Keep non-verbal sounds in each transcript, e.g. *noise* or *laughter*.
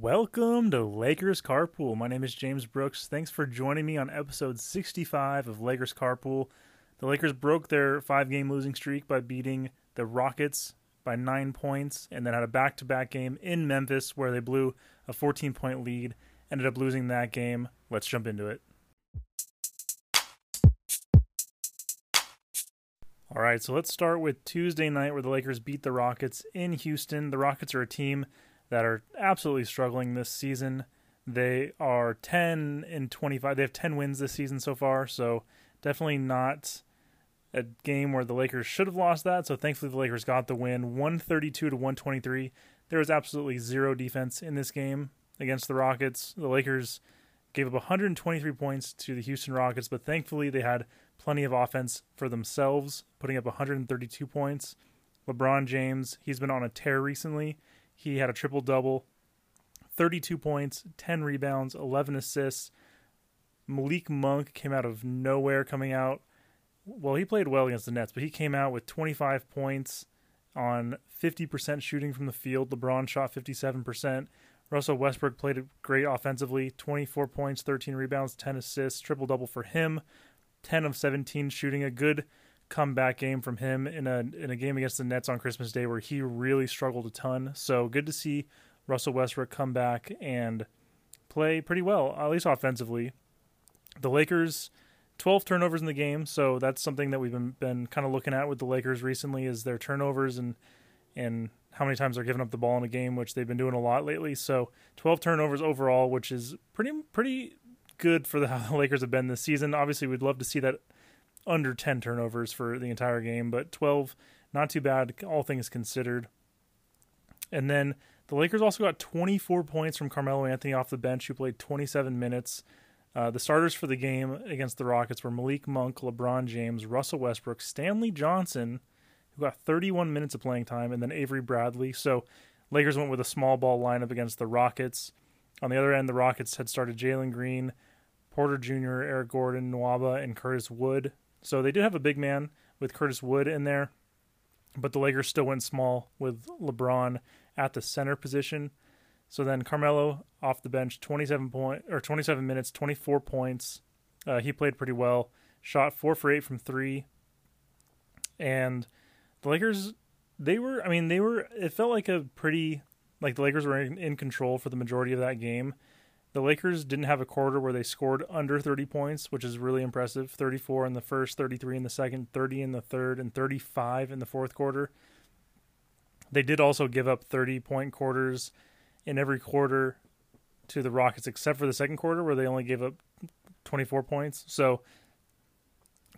Welcome to Lakers Carpool. My name is James Brooks. Thanks for joining me on episode 65 of Lakers Carpool. The Lakers broke their five game losing streak by beating the Rockets by nine points and then had a back to back game in Memphis where they blew a 14 point lead. Ended up losing that game. Let's jump into it. All right, so let's start with Tuesday night where the Lakers beat the Rockets in Houston. The Rockets are a team that are absolutely struggling this season. They are 10 and 25. They have 10 wins this season so far, so definitely not a game where the Lakers should have lost that. So thankfully the Lakers got the win, 132 to 123. There was absolutely zero defense in this game against the Rockets. The Lakers gave up 123 points to the Houston Rockets, but thankfully they had plenty of offense for themselves, putting up 132 points. LeBron James, he's been on a tear recently. He had a triple double, 32 points, 10 rebounds, 11 assists. Malik Monk came out of nowhere coming out. Well, he played well against the Nets, but he came out with 25 points on 50% shooting from the field. LeBron shot 57%. Russell Westbrook played great offensively 24 points, 13 rebounds, 10 assists, triple double for him. 10 of 17 shooting, a good comeback game from him in a in a game against the Nets on Christmas Day where he really struggled a ton. So good to see Russell Westbrook come back and play pretty well, at least offensively. The Lakers 12 turnovers in the game, so that's something that we've been been kind of looking at with the Lakers recently is their turnovers and and how many times they're giving up the ball in a game, which they've been doing a lot lately. So 12 turnovers overall, which is pretty pretty good for the how the Lakers have been this season. Obviously, we'd love to see that under 10 turnovers for the entire game, but 12, not too bad, all things considered. And then the Lakers also got 24 points from Carmelo Anthony off the bench, who played 27 minutes. Uh, the starters for the game against the Rockets were Malik Monk, LeBron James, Russell Westbrook, Stanley Johnson, who got 31 minutes of playing time, and then Avery Bradley. So Lakers went with a small ball lineup against the Rockets. On the other end, the Rockets had started Jalen Green, Porter Jr., Eric Gordon, Nwaba, and Curtis Wood. So they did have a big man with Curtis Wood in there, but the Lakers still went small with LeBron at the center position. So then Carmelo off the bench, 27 point or 27 minutes, 24 points. Uh, he played pretty well. Shot four for eight from three, and the Lakers they were. I mean, they were. It felt like a pretty like the Lakers were in, in control for the majority of that game. The Lakers didn't have a quarter where they scored under 30 points, which is really impressive. 34 in the first, 33 in the second, 30 in the third, and 35 in the fourth quarter. They did also give up 30 point quarters in every quarter to the Rockets, except for the second quarter where they only gave up 24 points. So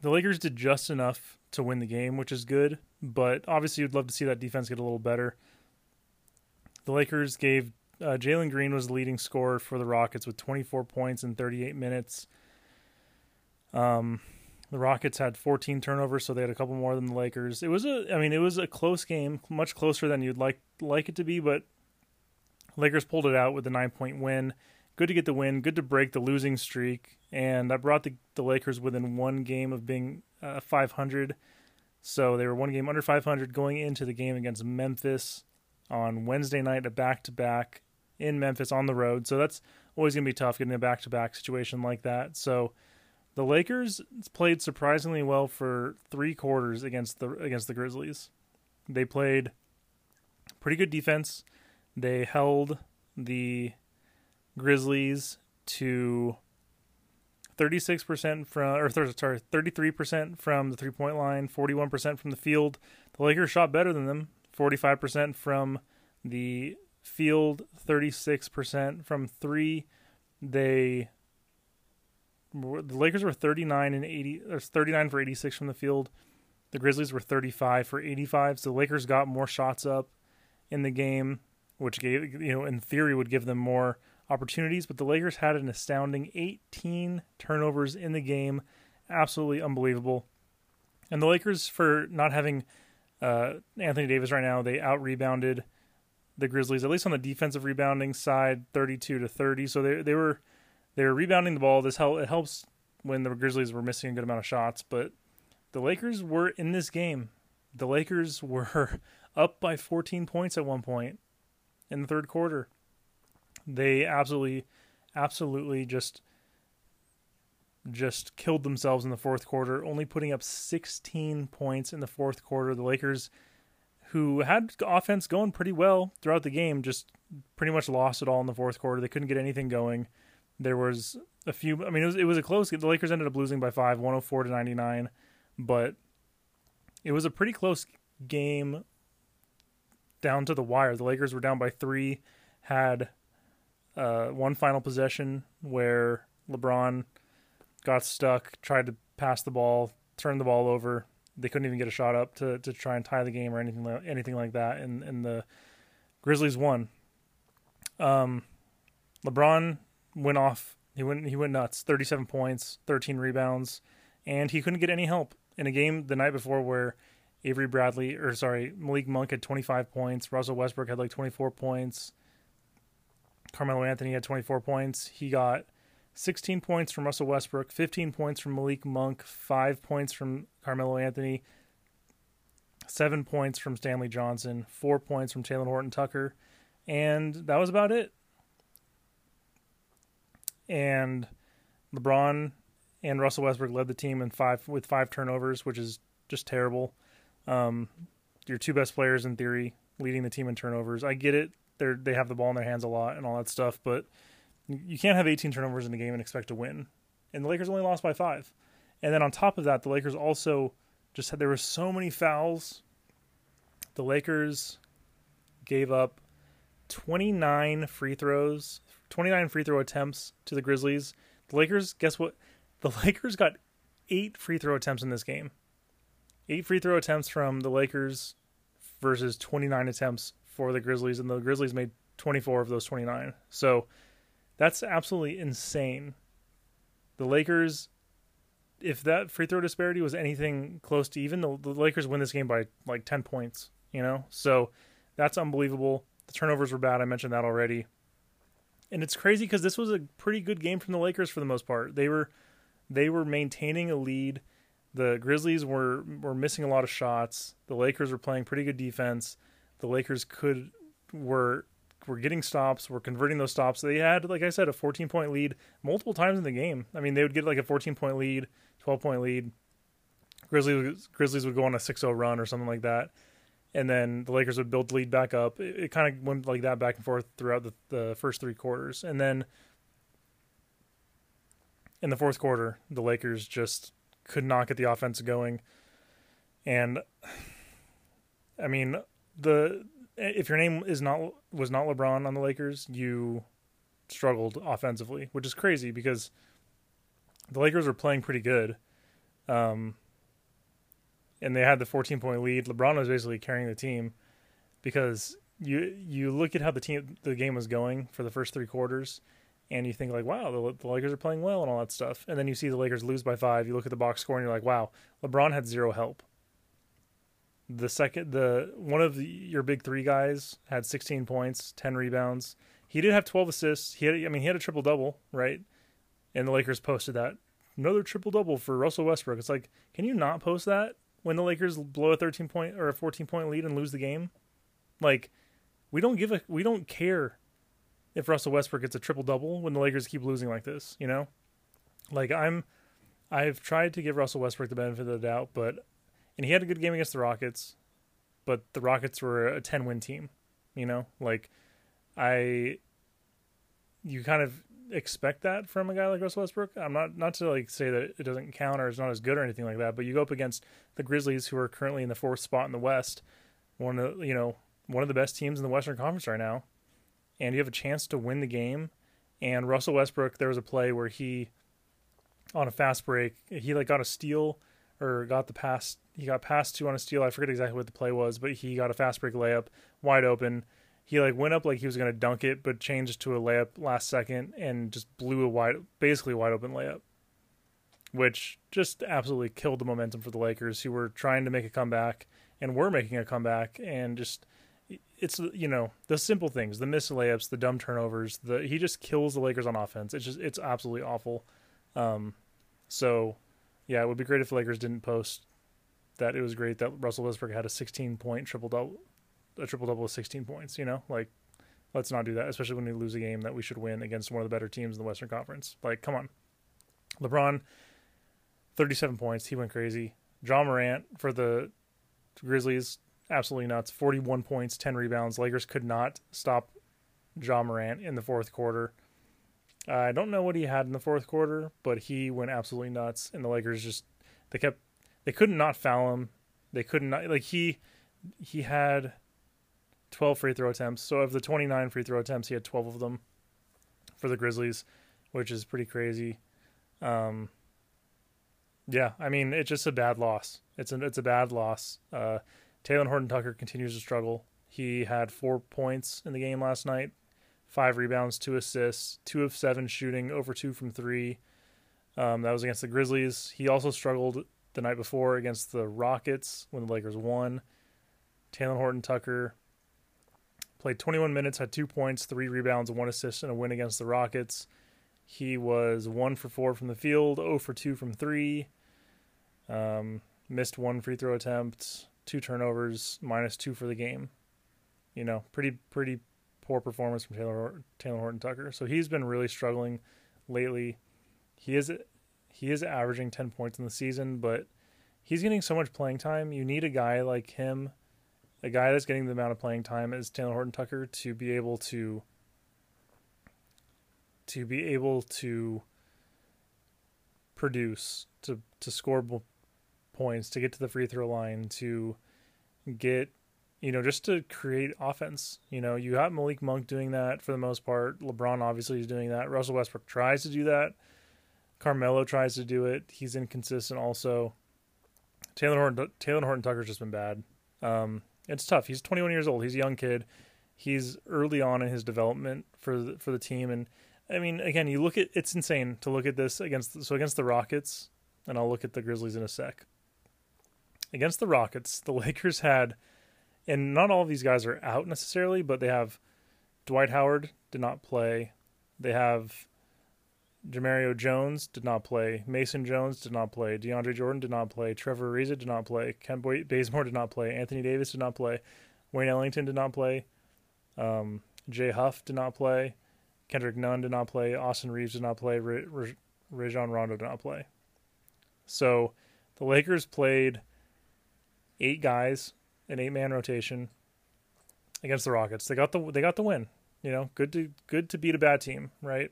the Lakers did just enough to win the game, which is good. But obviously, you'd love to see that defense get a little better. The Lakers gave uh, Jalen Green was the leading scorer for the Rockets with 24 points in 38 minutes. Um, the Rockets had 14 turnovers, so they had a couple more than the Lakers. It was a, I mean, it was a close game, much closer than you'd like like it to be, but Lakers pulled it out with a nine point win. Good to get the win. Good to break the losing streak, and that brought the the Lakers within one game of being uh, 500. So they were one game under 500 going into the game against Memphis on Wednesday night, a back to back in Memphis on the road. So that's always going to be tough getting a back to back situation like that. So the Lakers played surprisingly well for three quarters against the against the Grizzlies. They played pretty good defense. They held the Grizzlies to 36% from or sorry 33% from the three-point line, 41% from the field. The Lakers shot better than them, 45% from the field, 36% from 3. They the Lakers were 39 and 80 or 39 for 86 from the field. The Grizzlies were 35 for 85. So the Lakers got more shots up in the game, which gave you know in theory would give them more opportunities, but the Lakers had an astounding 18 turnovers in the game. Absolutely unbelievable. And the Lakers for not having uh, Anthony Davis right now, they out rebounded the Grizzlies, at least on the defensive rebounding side, 32 to 30. So they they were they were rebounding the ball. This help it helps when the Grizzlies were missing a good amount of shots, but the Lakers were in this game. The Lakers *laughs* were up by 14 points at one point in the third quarter. They absolutely, absolutely just just killed themselves in the fourth quarter, only putting up 16 points in the fourth quarter. The Lakers, who had offense going pretty well throughout the game, just pretty much lost it all in the fourth quarter. They couldn't get anything going. There was a few. I mean, it was it was a close. The Lakers ended up losing by five, 104 to 99, but it was a pretty close game down to the wire. The Lakers were down by three, had uh, one final possession where LeBron got stuck, tried to pass the ball, turned the ball over. They couldn't even get a shot up to, to try and tie the game or anything like, anything like that. And, and the Grizzlies won. Um, LeBron went off. He went he went nuts. Thirty seven points, thirteen rebounds, and he couldn't get any help in a game the night before where Avery Bradley or sorry Malik Monk had twenty five points. Russell Westbrook had like twenty four points. Carmelo Anthony had twenty four points. He got 16 points from Russell Westbrook, 15 points from Malik Monk, 5 points from Carmelo Anthony, 7 points from Stanley Johnson, 4 points from Talen Horton Tucker, and that was about it. And LeBron and Russell Westbrook led the team in five with five turnovers, which is just terrible. Um, your two best players, in theory, leading the team in turnovers. I get it; they they have the ball in their hands a lot and all that stuff, but you can't have 18 turnovers in a game and expect to win. And the Lakers only lost by five. And then on top of that, the Lakers also just had there were so many fouls. The Lakers gave up 29 free throws, 29 free throw attempts to the Grizzlies. The Lakers, guess what? The *laughs* Lakers got eight free throw attempts in this game. Eight free throw attempts from the Lakers versus 29 attempts for the Grizzlies, and the Grizzlies made 24 of those 29. So that's absolutely insane. The Lakers, if that free throw disparity was anything close to even, the, the Lakers win this game by like 10 points, you know? So that's unbelievable. The turnovers were bad. I mentioned that already. And it's crazy because this was a pretty good game from the Lakers for the most part. They were they were maintaining a lead. The Grizzlies were were missing a lot of shots. The Lakers were playing pretty good defense. The Lakers could were were getting stops, were converting those stops. They had, like I said, a 14 point lead multiple times in the game. I mean, they would get like a 14 point lead, 12 point lead. Grizzlies Grizzlies would go on a 6-0 run or something like that, and then the Lakers would build the lead back up. It, it kind of went like that back and forth throughout the, the first three quarters, and then in the fourth quarter, the Lakers just could not get the offense going, and *sighs* I mean the if your name is not was not LeBron on the Lakers, you struggled offensively, which is crazy because the Lakers were playing pretty good. Um, and they had the 14 point lead. LeBron was basically carrying the team because you you look at how the team the game was going for the first three quarters, and you think like, wow, the, the Lakers are playing well and all that stuff. And then you see the Lakers lose by five. You look at the box score and you're like, wow, LeBron had zero help the second the one of the, your big three guys had 16 points 10 rebounds. He did have 12 assists. He had i mean he had a triple double right? And the lakers posted that. Another triple double for russell westbrook. It's like can you not post that when the lakers blow a 13 point or a 14 point lead and lose the game? Like we don't give a we don't care if russell westbrook gets a triple double when the lakers keep losing like this you know? Like i'm i've tried to give russell westbrook the benefit of the doubt but and he had a good game against the Rockets, but the Rockets were a 10 win team, you know? Like I you kind of expect that from a guy like Russell Westbrook. I'm not not to like say that it doesn't count or it's not as good or anything like that, but you go up against the Grizzlies who are currently in the fourth spot in the West, one of you know, one of the best teams in the Western Conference right now, and you have a chance to win the game. And Russell Westbrook, there was a play where he on a fast break, he like got a steal or got the pass. He got passed to on a steal. I forget exactly what the play was, but he got a fast break layup, wide open. He like went up like he was gonna dunk it, but changed to a layup last second and just blew a wide, basically wide open layup, which just absolutely killed the momentum for the Lakers, who were trying to make a comeback and were making a comeback, and just it's you know the simple things, the missed layups, the dumb turnovers. The he just kills the Lakers on offense. It's just it's absolutely awful. Um, so yeah, it would be great if the Lakers didn't post that. It was great that Russell Westbrook had a 16 point triple double, a triple double with 16 points. You know, like Let's not do that, especially when we lose a game that we should win against one of the better teams in the Western Conference. Like, come on. LeBron, 37 points. He went crazy. Ja Morant for the Grizzlies, absolutely nuts. 41 points, 10 rebounds. Lakers could not stop Ja Morant in the fourth quarter. I don't know what he had in the fourth quarter, but he went absolutely nuts. And the Lakers just, they kept, they couldn't not foul him. They couldn't not, like, he, he had 12 free throw attempts. So of the 29 free throw attempts, he had 12 of them for the Grizzlies, which is pretty crazy. Um, yeah, I mean it's just a bad loss. It's a it's a bad loss. Uh, Talen Horton Tucker continues to struggle. He had four points in the game last night, five rebounds, two assists, two of seven shooting, over two from three. Um, that was against the Grizzlies. He also struggled the night before against the Rockets when the Lakers won. Talen Horton Tucker played 21 minutes, had two points, three rebounds, one assist, and a win against the Rockets. He was one for four from the field, 0 for two from three. Um, missed one free throw attempt, two turnovers, minus two for the game. You know, pretty pretty poor performance from Taylor Talen Horton Tucker. So he's been really struggling lately. He is he is averaging 10 points in the season, but he's getting so much playing time. You need a guy like him, a guy that's getting the amount of playing time as Taylor Horton Tucker to be able to to be able to produce to to score points to get to the free throw line to get you know just to create offense. You know you have Malik Monk doing that for the most part. LeBron obviously is doing that. Russell Westbrook tries to do that. Carmelo tries to do it. He's inconsistent also. Taylor Horton Talen Horton Tucker's just been bad. Um, it's tough. He's 21 years old. He's a young kid. He's early on in his development for the, for the team. And I mean, again, you look at it's insane to look at this against so against the Rockets, and I'll look at the Grizzlies in a sec. Against the Rockets, the *laughs* Lakers had, and not all of these guys are out necessarily, but they have Dwight Howard did not play. They have Jemerrio Jones did not play. Mason Jones did not play. DeAndre Jordan did not play. Trevor Ariza did not play. Kent Bazemore did not play. Anthony Davis did not play. Wayne Ellington did not play. Um, Jay Huff did not play. Kendrick Nunn did not play. Austin Reaves did not play. Rajon Rondo did not play. So the Lakers played eight guys, an eight man rotation against the Rockets. They got the they got the win. You know, good to good to beat a bad team, right?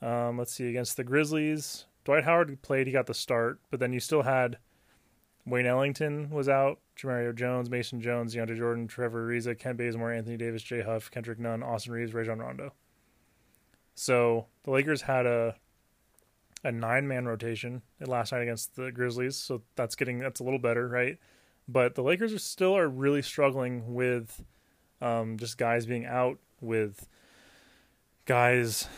Um, let's see against the Grizzlies. Dwight Howard played. He got the start, but then you still had Wayne Ellington was out. Jemerrio Jones, Mason Jones, DeAndre Jordan, Trevor Ariza, Kent Bazemore, Anthony Davis, Jay Huff, Kendrick Nunn, Austin Reaves, Rajon Rondo. So the Lakers had a a nine man rotation last night against the Grizzlies, so that's getting that's a little better, right? But the Lakers are still are really struggling with um, just guys being out with guys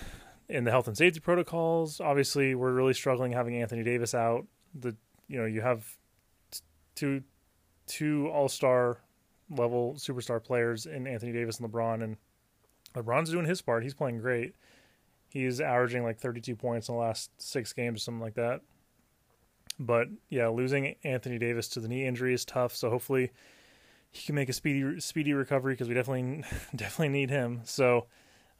in the health and safety protocols. Obviously, we're really struggling having Anthony Davis out. The you know you have two two All Star level superstar players in Anthony Davis and LeBron, and LeBron's doing his part. He's playing great. He's averaging like 32 points in the last six games or something like that. But yeah, losing Anthony Davis to the knee injury is tough. So hopefully he can make a speedy speedy recovery because we definitely *laughs* definitely need him. So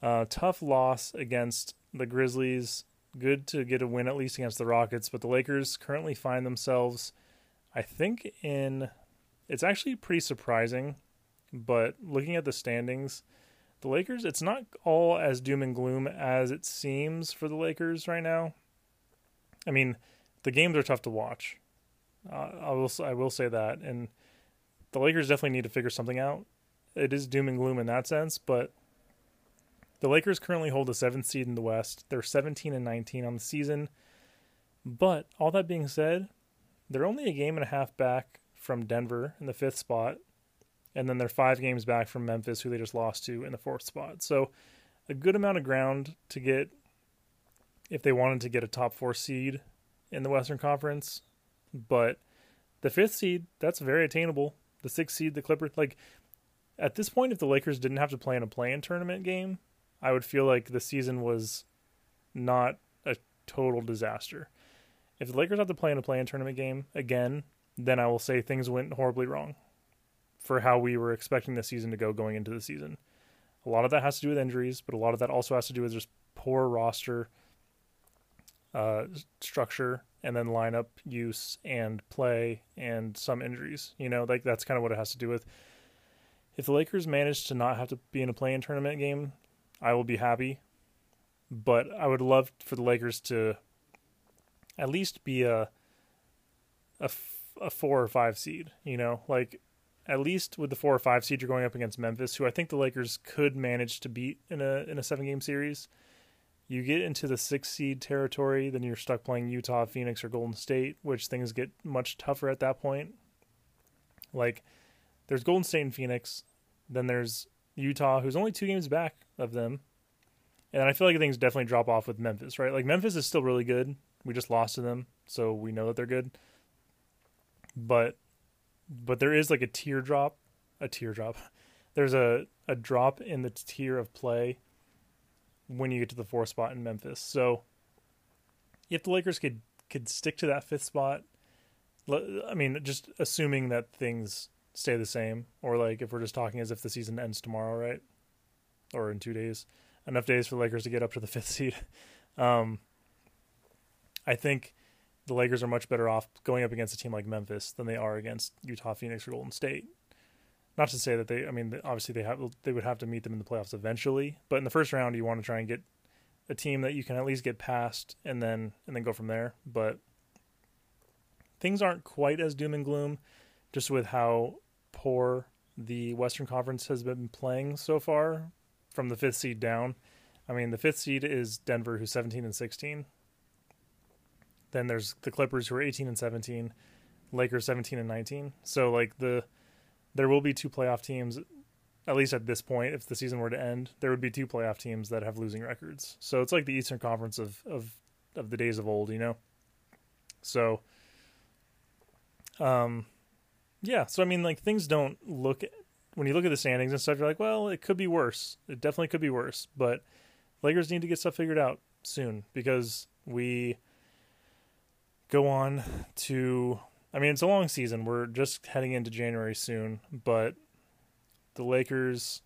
uh, tough loss against the Grizzlies. Good to get a win at least against the Rockets, but the Lakers currently find themselves, I think, in. It's actually pretty surprising, but looking at the standings, the Lakers, it's not all as doom and gloom as it seems for the Lakers right now. I mean, the games are tough to watch. Uh, I will I will say that, and the Lakers definitely need to figure something out. It is doom and gloom in that sense, but the Lakers currently hold the seventh seed in the West. They're 17 and 19 on the season. But all that being said, they're only a game and a half back from Denver in the fifth spot, and then they're five games back from Memphis, who they just lost to in the fourth spot. So a good amount of ground to get if they wanted to get a top four seed in the Western Conference. But the fifth seed, that's very attainable. The sixth seed, the Clippers, like at this point, if the Lakers didn't have to play in a play-in tournament game, I would feel like the season was not a total disaster. If the Lakers have to play in a play-in tournament game again, then I will say things went horribly wrong for how we were expecting the season to go going into the season. A lot of that has to do with injuries, but a lot of that also has to do with just poor roster uh, structure and then lineup use and play and some injuries. You know, like that's kind of what it has to do with. If the Lakers manage to not have to be in a play-in tournament game, I will be happy. But I would love for the Lakers to at least be a a, a four or five seed. You know, like at least with the four or five seed, you're going up against Memphis, who I think the Lakers could manage to beat in a in a seven game series. You get into the six seed territory, then you're stuck playing Utah, Phoenix, or Golden State, which things get much tougher at that point. Like, there's Golden State and Phoenix, then there's Utah, who's only two games back of them, and I feel like things definitely drop off with Memphis, right? Like Memphis is still really good. We just lost to them, so we know that they're good. But but there is like a teardrop, a teardrop. *laughs* There's a a drop in the tier of play when you get to the fourth spot in Memphis. So if the Lakers could could stick to that fifth spot, I mean, just assuming that things stay the same, or like if we're just talking as if the season ends tomorrow, right, or in two days, enough days for the Lakers to get up to the *laughs* fifth seed. Um, I think the Lakers are much better off going up against a team like Memphis than they are against Utah, Phoenix, or Golden State. Not to say that they, I mean, obviously they have they would have to meet them in the playoffs eventually, but in the first round you want to try and get a team that you can at least get past and then and then go from there. But things aren't quite as doom and gloom, just with how poor the Western Conference has been playing so far from the fifth seed down. I mean, the fifth seed is Denver, who's 17 and 16. Then there's the Clippers, who are 18 and 17. Lakers 17 and 19. So like the there will be two playoff teams at least at this point if the season were to end there would be two playoff teams that have losing records. So it's like the eastern conference of of of the days of old you know? So um yeah so i mean like things don't look when you look at the standings and stuff you're like well it could be worse. It definitely could be worse but lakers need to get stuff figured out soon because we go on to I mean, it's a long season. We're just heading into January soon, but the Lakers,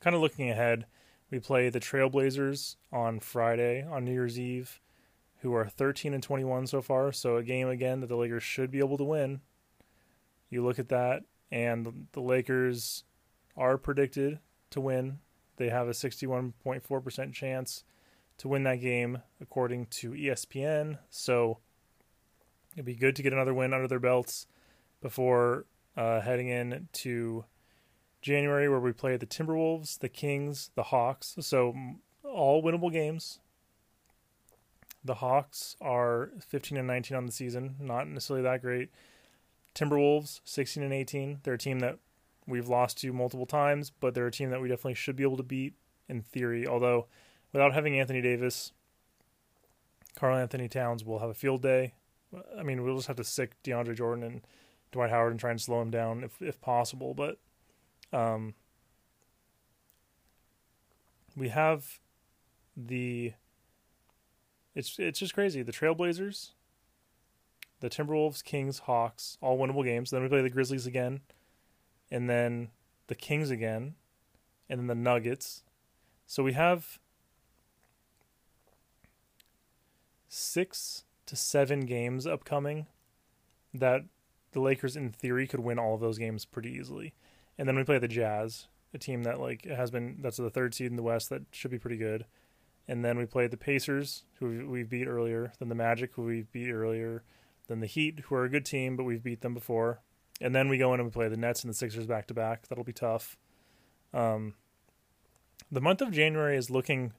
kind of looking ahead, we play the Trailblazers on Friday on New Year's Eve, who are 13 and 21 so far. So a game again that the Lakers should be able to win. You look at that, and the Lakers are predicted to win. They have a 61.4% chance to win that game, according to ESPN. So It'd be good to get another win under their belts before uh, heading in to January, where we play the Timberwolves, the Kings, the Hawks. So all winnable games. The Hawks are 15 and 19 on the season, not necessarily that great. Timberwolves 16 and 18. They're a team that we've lost to multiple times, but they're a team that we definitely should be able to beat in theory. Although without having Anthony Davis, Karl-Anthony Towns will have a field day. I mean, we'll just have to sic DeAndre Jordan and Dwight Howard and try and slow him down if if possible. But um, we have the it's it's just crazy. The Trailblazers, the Timberwolves, Kings, Hawks, all winnable games. Then we play the Grizzlies again, and then the Kings again, and then the Nuggets. So we have six to seven games upcoming that the Lakers, in theory, could win all of those games pretty easily. And then we play the Jazz, a team that like has been that's the third seed in the West that should be pretty good. And then we play the Pacers, who we've beat earlier, then the Magic, who we beat earlier, then the Heat, who are a good team, but we've beat them before. And then we go in and we play the Nets and the Sixers back to back. That'll be tough. Um, the month of January is looking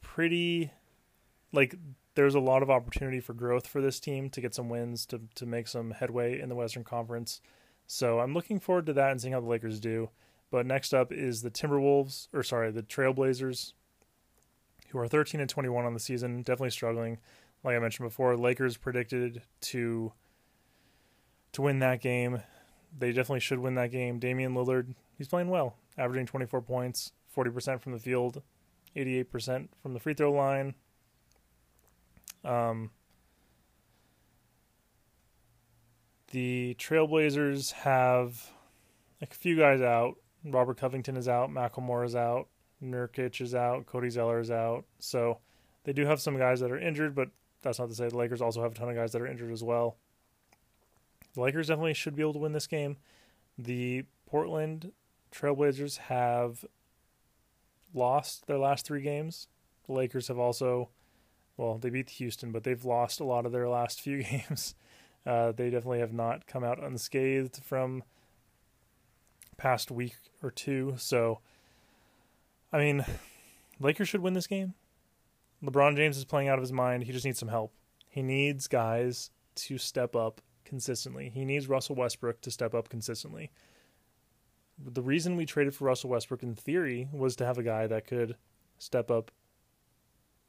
pretty like there's a lot of opportunity for growth for this team to get some wins to to make some headway in the Western Conference. So I'm looking forward to that and seeing how the Lakers do. But next up is the Timberwolves, or sorry, the Trailblazers, who are 13 and 21 on the season, definitely struggling. Like I mentioned before, Lakers predicted to to win that game. They definitely should win that game. Damian Lillard, he's playing well, averaging 24 points, 40% from the field, 88% from the free throw line, um, the Trailblazers have a few guys out. Robert Covington is out, McCollum is out, Nurkic is out, Cody Zeller is out. So they do have some guys that are injured, but that's not to say the Lakers also have a ton of guys that are injured as well. The Lakers definitely should be able to win this game. The Portland Trailblazers have lost their last three games. The Lakers have also, well, they beat Houston, but they've lost a lot of their last few *laughs* games. Uh, they definitely have not come out unscathed from past week or two. So, I mean, Lakers should win this game. LeBron James is playing out of his mind. He just needs some help. He needs guys to step up consistently. He needs Russell Westbrook to step up consistently. The reason we traded for Russell Westbrook in theory was to have a guy that could step up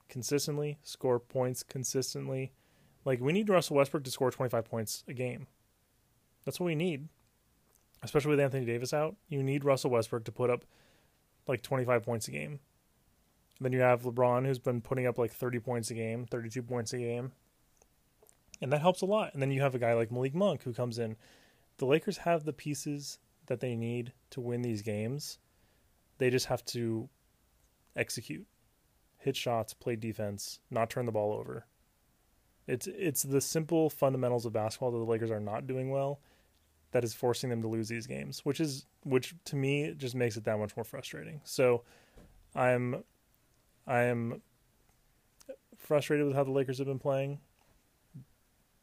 consistently, score points consistently. Like we need Russell Westbrook to score 25 points a game. That's what we need. Especially with Anthony Davis out, you need Russell Westbrook to put up like 25 points a game. Then you have LeBron who's been putting up like 30 points a game, 32 points a game. And that helps a lot. And then you have a guy like Malik Monk who comes in. The Lakers have the pieces that they need to win these games. They just have to execute, hit shots, play defense, not turn the ball over. It's it's the simple fundamentals of basketball that the Lakers are not doing well that is forcing them to lose these games, which is which to me just makes it that much more frustrating. So I'm I'm frustrated with how the Lakers have been playing.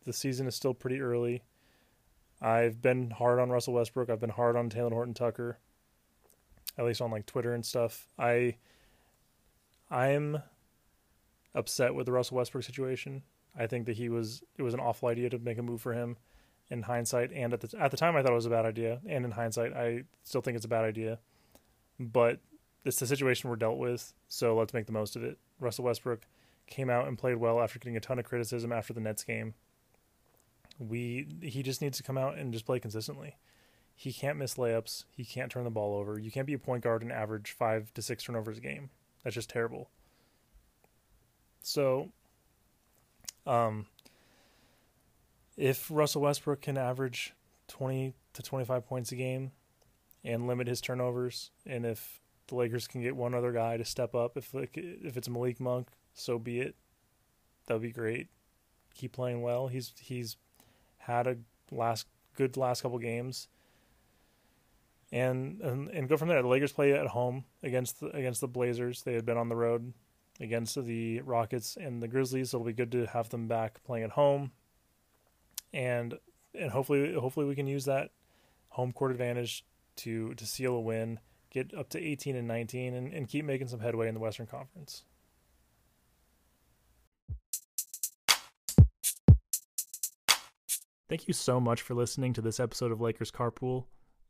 The season is still pretty early. I've been hard on Russell Westbrook. I've been hard on Talen Horton Tucker, at least on like Twitter and stuff. I I'm upset with the Russell Westbrook situation. I think that he was it was an awful idea to make a move for him in hindsight and at the at the time I thought it was a bad idea and in hindsight I still think it's a bad idea. But it's the situation we're dealt with, so let's make the most of it. Russell Westbrook came out and played well after getting a ton of criticism after the Nets game we he just needs to come out and just play consistently. He can't miss layups. He can't turn the ball over. You can't be a point guard and average five to six turnovers a game. That's just terrible. So, um, if Russell Westbrook can average twenty to twenty-five points a game and limit his turnovers, and if the Lakers can get one other guy to step up, if if it's Malik Monk, so be it. That would be great. Keep playing well. He's he's had a last good last couple games, and and, and go from there. The Lakers play at home against the, against the Blazers. They had been on the road against the Rockets and the Grizzlies. So it'll be good to have them back playing at home, and and hopefully hopefully we can use that home court advantage to to seal a win, get up to 18 and 19, and, and keep making some headway in the Western Conference. Thank you so much for listening to this episode of Lakers Carpool.